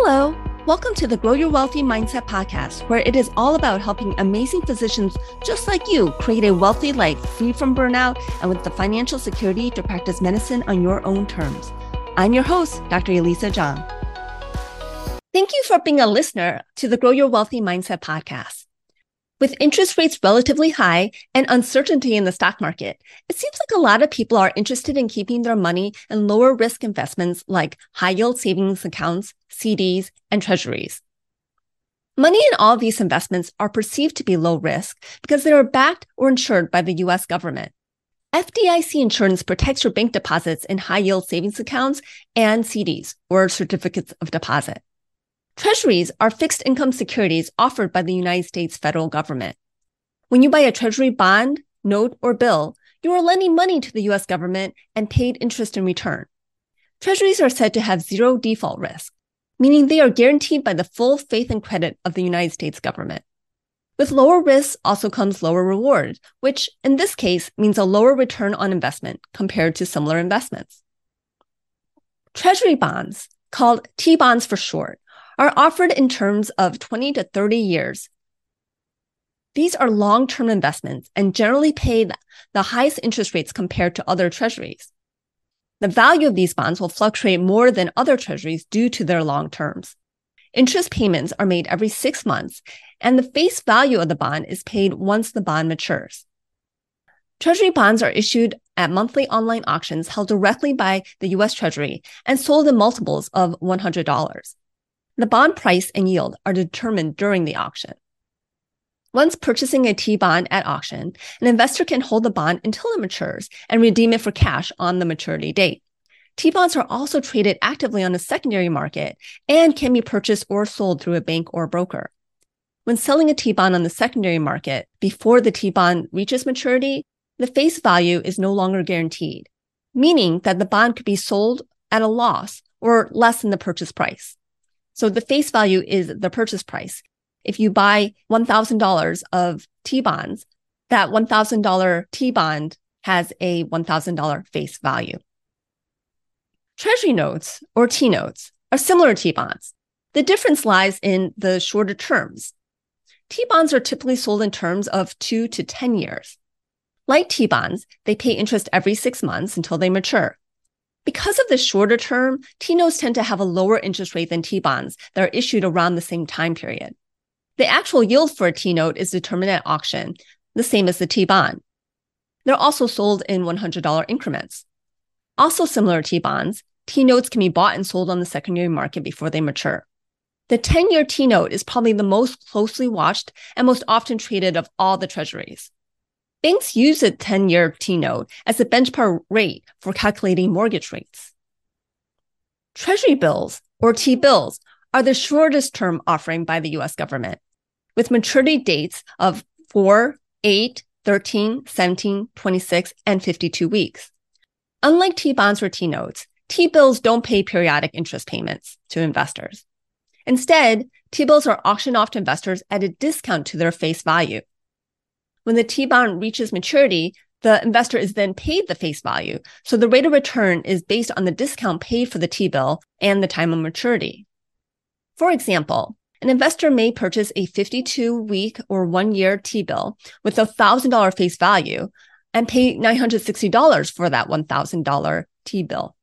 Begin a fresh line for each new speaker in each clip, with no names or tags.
Hello. Welcome to the Grow Your Wealthy Mindset podcast, where it is all about helping amazing physicians just like you create a wealthy life free from burnout and with the financial security to practice medicine on your own terms. I'm your host, Dr. Elisa Chiang. Thank you for being a listener to the Grow Your Wealthy Mindset podcast. With interest rates relatively high and uncertainty in the stock market, it seems like a lot of people are interested in keeping their money in lower risk investments like high yield savings accounts, CDs, and treasuries. Money in all these investments are perceived to be low risk because they are backed or insured by the US government. FDIC insurance protects your bank deposits in high yield savings accounts and CDs or certificates of deposit. Treasuries are fixed income securities offered by the United States federal government. When you buy a treasury bond, note, or bill, you are lending money to the US government and paid interest in return. Treasuries are said to have zero default risk, meaning they are guaranteed by the full faith and credit of the United States government. With lower risks also comes lower reward, which in this case means a lower return on investment compared to similar investments. Treasury bonds, called T bonds for short, are offered in terms of 20 to 30 years. These are long-term investments and generally pay the highest interest rates compared to other treasuries. The value of these bonds will fluctuate more than other treasuries due to their long terms. Interest payments are made every six months, and the face value of the bond is paid once the bond matures. Treasury bonds are issued at monthly online auctions held directly by the US Treasury and sold in multiples of $100. The bond price and yield are determined during the auction. Once purchasing a T bond at auction, an investor can hold the bond until it matures and redeem it for cash on the maturity date. T bonds are also traded actively on the secondary market and can be purchased or sold through a bank or broker. When selling a T bond on the secondary market before the T bond reaches maturity, the face value is no longer guaranteed, meaning that the bond could be sold at a loss or less than the purchase price. So the face value is the purchase price. If you buy $1,000 of T bonds, that $1,000 T bond has a $1,000 face value. Treasury notes or T notes are similar to T bonds. The difference lies in the shorter terms. T bonds are typically sold in terms of two to 10 years. Like T bonds, they pay interest every six months until they mature. Because of the shorter term, T notes tend to have a lower interest rate than T bonds that are issued around the same time period. The actual yield for a T note is determined at auction, the same as the T bond. They're also sold in $100 increments. Also similar to T bonds, T notes can be bought and sold on the secondary market before they mature. The 10 year T note is probably the most closely watched and most often traded of all the treasuries. Banks use a 10 year T note as a benchmark rate for calculating mortgage rates. Treasury bills, or T bills, are the shortest term offering by the US government, with maturity dates of 4, 8, 13, 17, 26, and 52 weeks. Unlike T bonds or T notes, T bills don't pay periodic interest payments to investors. Instead, T bills are auctioned off to investors at a discount to their face value. When the T bond reaches maturity, the investor is then paid the face value. So the rate of return is based on the discount paid for the T bill and the time of maturity. For example, an investor may purchase a 52 week or one year T bill with a $1,000 face value and pay $960 for that $1,000 T bill.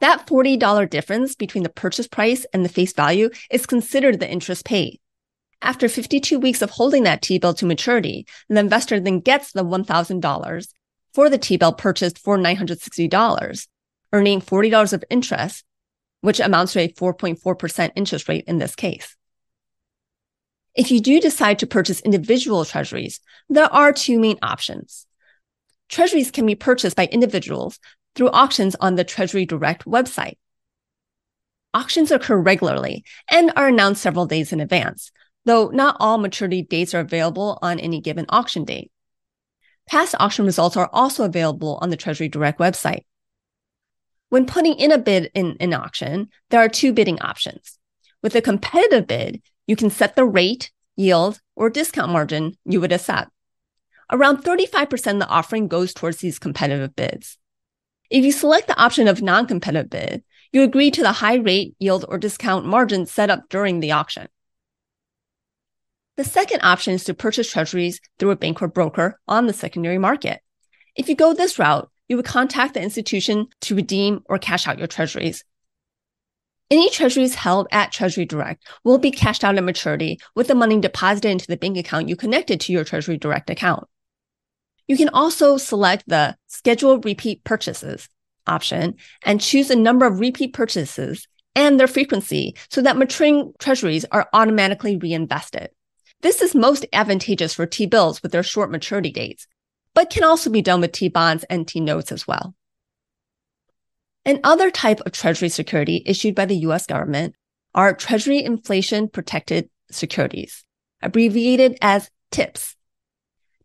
That $40 difference between the purchase price and the face value is considered the interest paid. After 52 weeks of holding that T-bill to maturity, the investor then gets the $1,000 for the T-bill purchased for $960, earning $40 of interest, which amounts to a 4.4% interest rate in this case. If you do decide to purchase individual treasuries, there are two main options. Treasuries can be purchased by individuals through auctions on the Treasury Direct website. Auctions occur regularly and are announced several days in advance, though not all maturity dates are available on any given auction date. Past auction results are also available on the Treasury Direct website. When putting in a bid in an auction, there are two bidding options. With a competitive bid, you can set the rate, yield, or discount margin you would accept. Around 35% of the offering goes towards these competitive bids. If you select the option of non-competitive bid, You agree to the high rate, yield, or discount margin set up during the auction. The second option is to purchase treasuries through a bank or broker on the secondary market. If you go this route, you would contact the institution to redeem or cash out your treasuries. Any treasuries held at Treasury Direct will be cashed out at maturity with the money deposited into the bank account you connected to your Treasury Direct account. You can also select the schedule repeat purchases option and choose a number of repeat purchases and their frequency so that maturing treasuries are automatically reinvested. This is most advantageous for T bills with their short maturity dates, but can also be done with T bonds and T notes as well. Another type of treasury security issued by the US government are treasury inflation protected securities, abbreviated as TIPS.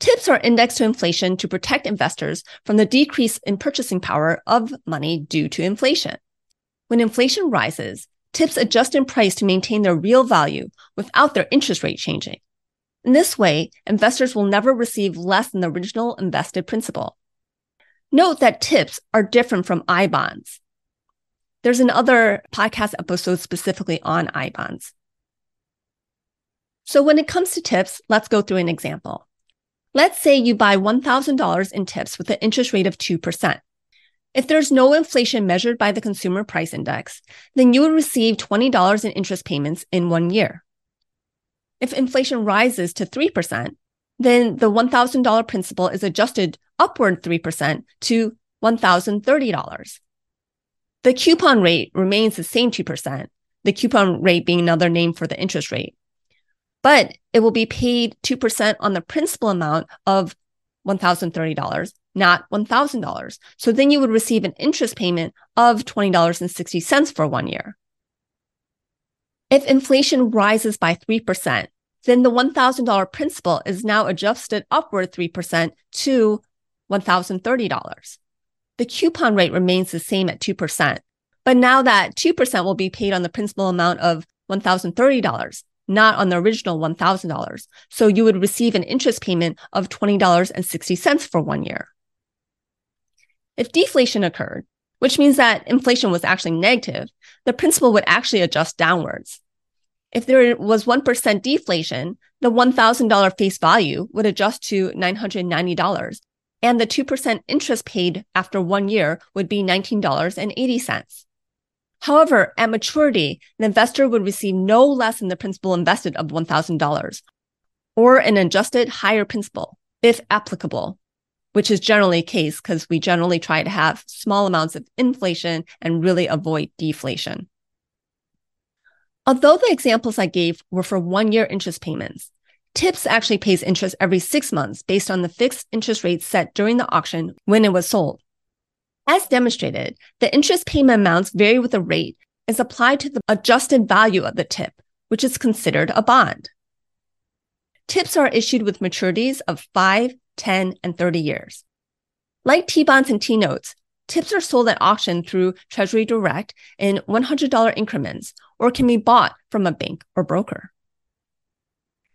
TIPS are indexed to inflation to protect investors from the decrease in purchasing power of money due to inflation. When inflation rises, TIPS adjust in price to maintain their real value without their interest rate changing. In this way, investors will never receive less than the original invested principal. Note that tips are different from I bonds. There's another podcast episode specifically on I bonds. So when it comes to tips, let's go through an example. Let's say you buy $1,000 in tips with an interest rate of 2%. If there's no inflation measured by the consumer price index, then you would receive $20 in interest payments in one year. If inflation rises to 3%, then the $1,000 principal is adjusted upward 3% to $1,030. The coupon rate remains the same 2%, the coupon rate being another name for the interest rate. But it will be paid 2% on the principal amount of $1,030, not $1,000. So then you would receive an interest payment of $20.60 for one year. If inflation rises by 3%, then the $1,000 principal is now adjusted upward 3% to $1,030. The coupon rate remains the same at 2%, but now that 2% will be paid on the principal amount of $1,030, not on the original $1,000. So you would receive an interest payment of $20.60 for one year. If deflation occurred, which means that inflation was actually negative, the principal would actually adjust downwards. If there was 1% deflation, the $1,000 face value would adjust to $990, and the 2% interest paid after one year would be $19.80. However, at maturity, the investor would receive no less than the principal invested of $1,000 or an adjusted higher principal, if applicable, which is generally case because we generally try to have small amounts of inflation and really avoid deflation. Although the examples I gave were for one year interest payments, TIPS actually pays interest every six months based on the fixed interest rate set during the auction when it was sold. As demonstrated, the interest payment amounts vary with the rate is applied to the adjusted value of the tip, which is considered a bond. TIPS are issued with maturities of 5, 10, and 30 years. Like T bonds and T notes, Tips are sold at auction through Treasury Direct in $100 increments or can be bought from a bank or broker.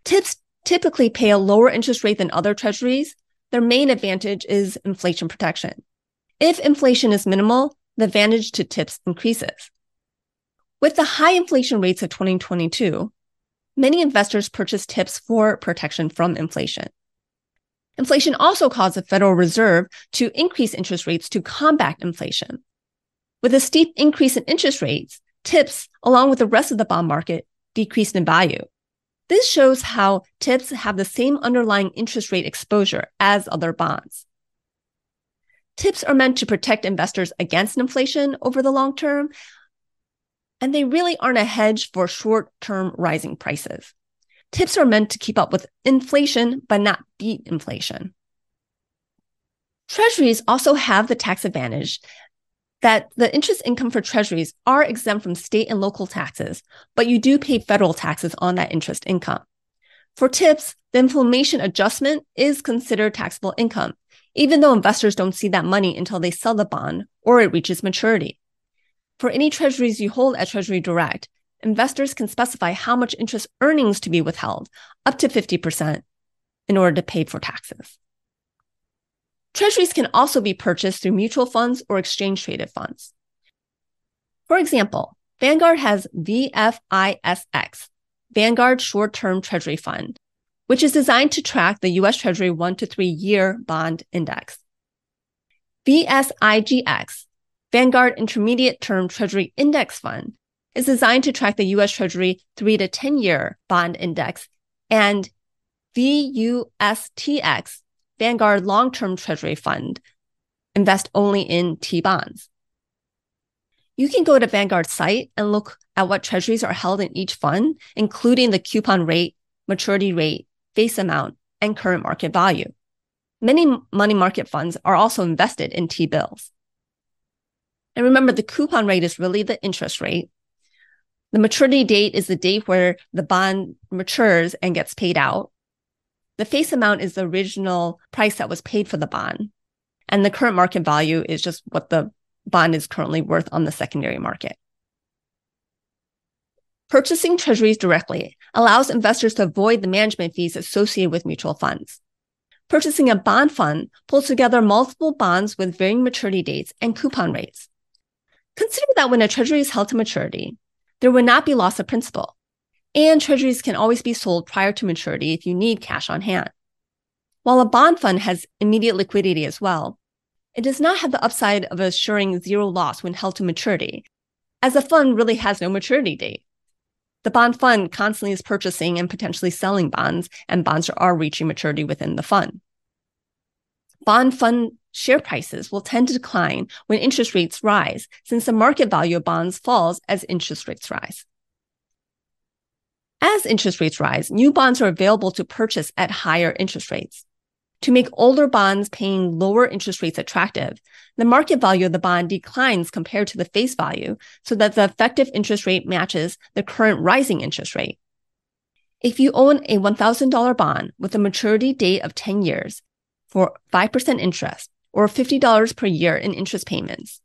Tips typically pay a lower interest rate than other treasuries. Their main advantage is inflation protection. If inflation is minimal, the advantage to tips increases. With the high inflation rates of 2022, many investors purchase tips for protection from inflation. Inflation also caused the Federal Reserve to increase interest rates to combat inflation. With a steep increase in interest rates, TIPS, along with the rest of the bond market, decreased in value. This shows how TIPS have the same underlying interest rate exposure as other bonds. TIPS are meant to protect investors against inflation over the long term, and they really aren't a hedge for short term rising prices. Tips are meant to keep up with inflation, but not beat inflation. Treasuries also have the tax advantage that the interest income for treasuries are exempt from state and local taxes, but you do pay federal taxes on that interest income. For tips, the inflation adjustment is considered taxable income, even though investors don't see that money until they sell the bond or it reaches maturity. For any treasuries you hold at Treasury Direct, investors can specify how much interest earnings to be withheld, up to 50%, in order to pay for taxes. Treasuries can also be purchased through mutual funds or exchange traded funds. For example, Vanguard has VFISX, Vanguard Short Term Treasury Fund, which is designed to track the US Treasury one to three year bond index. VSIGX, Vanguard Intermediate Term Treasury Index Fund, is designed to track the US Treasury three to 10 year bond index and VUSTX, Vanguard Long Term Treasury Fund, invest only in T bonds. You can go to Vanguard's site and look at what treasuries are held in each fund, including the coupon rate, maturity rate, face amount, and current market value. Many money market funds are also invested in T bills. And remember, the coupon rate is really the interest rate. The maturity date is the date where the bond matures and gets paid out. The face amount is the original price that was paid for the bond. And the current market value is just what the bond is currently worth on the secondary market. Purchasing treasuries directly allows investors to avoid the management fees associated with mutual funds. Purchasing a bond fund pulls together multiple bonds with varying maturity dates and coupon rates. Consider that when a treasury is held to maturity, there would not be loss of principal, and treasuries can always be sold prior to maturity if you need cash on hand. While a bond fund has immediate liquidity as well, it does not have the upside of assuring zero loss when held to maturity, as the fund really has no maturity date. The bond fund constantly is purchasing and potentially selling bonds, and bonds are reaching maturity within the fund. Bond fund share prices will tend to decline when interest rates rise, since the market value of bonds falls as interest rates rise. As interest rates rise, new bonds are available to purchase at higher interest rates. To make older bonds paying lower interest rates attractive, the market value of the bond declines compared to the face value so that the effective interest rate matches the current rising interest rate. If you own a $1,000 bond with a maturity date of 10 years for 5% interest or $50 per year in interest payments,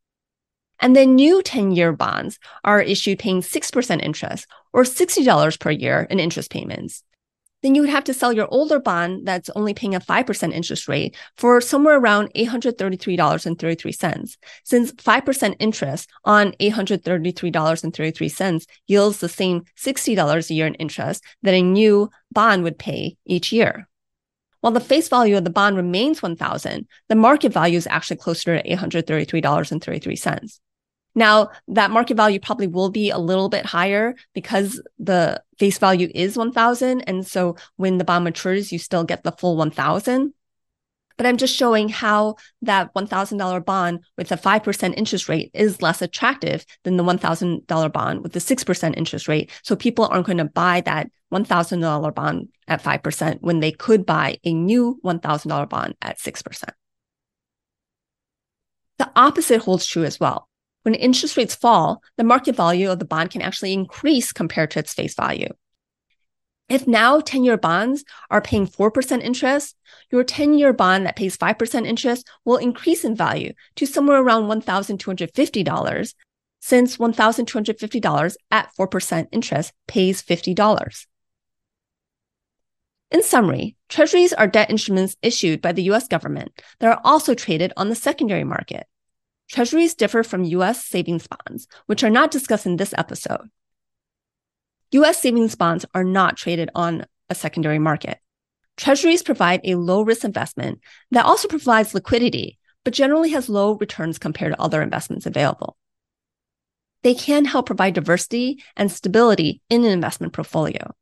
and then new 10 year bonds are issued paying 6% interest or $60 per year in interest payments, then you would have to sell your older bond that's only paying a 5% interest rate for somewhere around $833.33, since 5% interest on $833.33 yields the same $60 a year in interest that a new bond would pay each year. While the face value of the bond remains 1000 the market value is actually closer to $833.33. Now, that market value probably will be a little bit higher because the face value is 1000. And so when the bond matures, you still get the full 1000. But I'm just showing how that $1,000 bond with a 5% interest rate is less attractive than the $1,000 bond with the 6% interest rate. So people aren't going to buy that $1,000 bond at 5% when they could buy a new $1,000 bond at 6%. The opposite holds true as well. When interest rates fall, the market value of the bond can actually increase compared to its face value. If now 10 year bonds are paying 4% interest, your 10 year bond that pays 5% interest will increase in value to somewhere around $1,250, since $1,250 at 4% interest pays $50. In summary, treasuries are debt instruments issued by the US government that are also traded on the secondary market. Treasuries differ from US savings bonds, which are not discussed in this episode. US savings bonds are not traded on a secondary market. Treasuries provide a low risk investment that also provides liquidity, but generally has low returns compared to other investments available. They can help provide diversity and stability in an investment portfolio.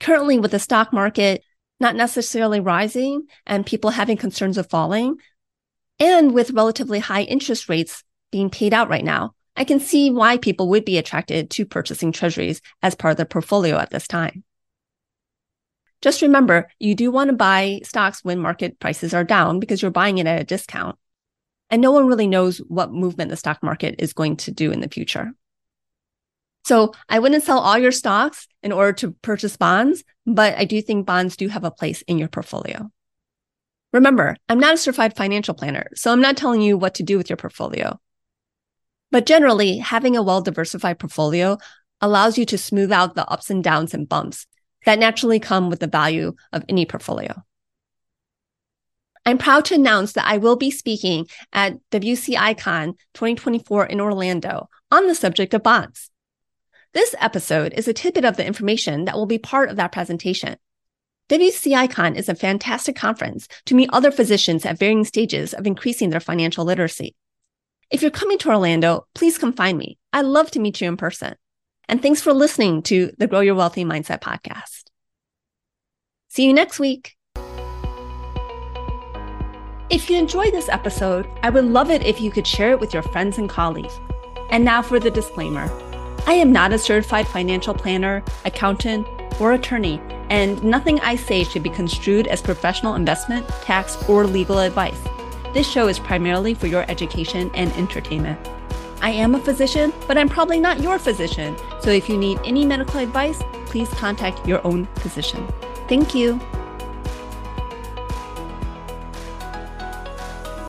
Currently, with the stock market not necessarily rising and people having concerns of falling, and with relatively high interest rates being paid out right now, I can see why people would be attracted to purchasing treasuries as part of their portfolio at this time. Just remember, you do want to buy stocks when market prices are down because you're buying it at a discount. And no one really knows what movement the stock market is going to do in the future. So I wouldn't sell all your stocks in order to purchase bonds, but I do think bonds do have a place in your portfolio. Remember, I'm not a certified financial planner, so I'm not telling you what to do with your portfolio. But generally, having a well diversified portfolio allows you to smooth out the ups and downs and bumps that naturally come with the value of any portfolio. I'm proud to announce that I will be speaking at WCICon 2024 in Orlando on the subject of bonds. This episode is a tidbit of the information that will be part of that presentation. WCICon is a fantastic conference to meet other physicians at varying stages of increasing their financial literacy. If you're coming to Orlando, please come find me. I'd love to meet you in person. And thanks for listening to the Grow Your Wealthy Mindset podcast. See you next week. If you enjoyed this episode, I would love it if you could share it with your friends and colleagues. And now for the disclaimer I am not a certified financial planner, accountant, or attorney, and nothing I say should be construed as professional investment, tax, or legal advice. This show is primarily for your education and entertainment. I am a physician, but I'm probably not your physician. So if you need any medical advice, please contact your own physician. Thank you.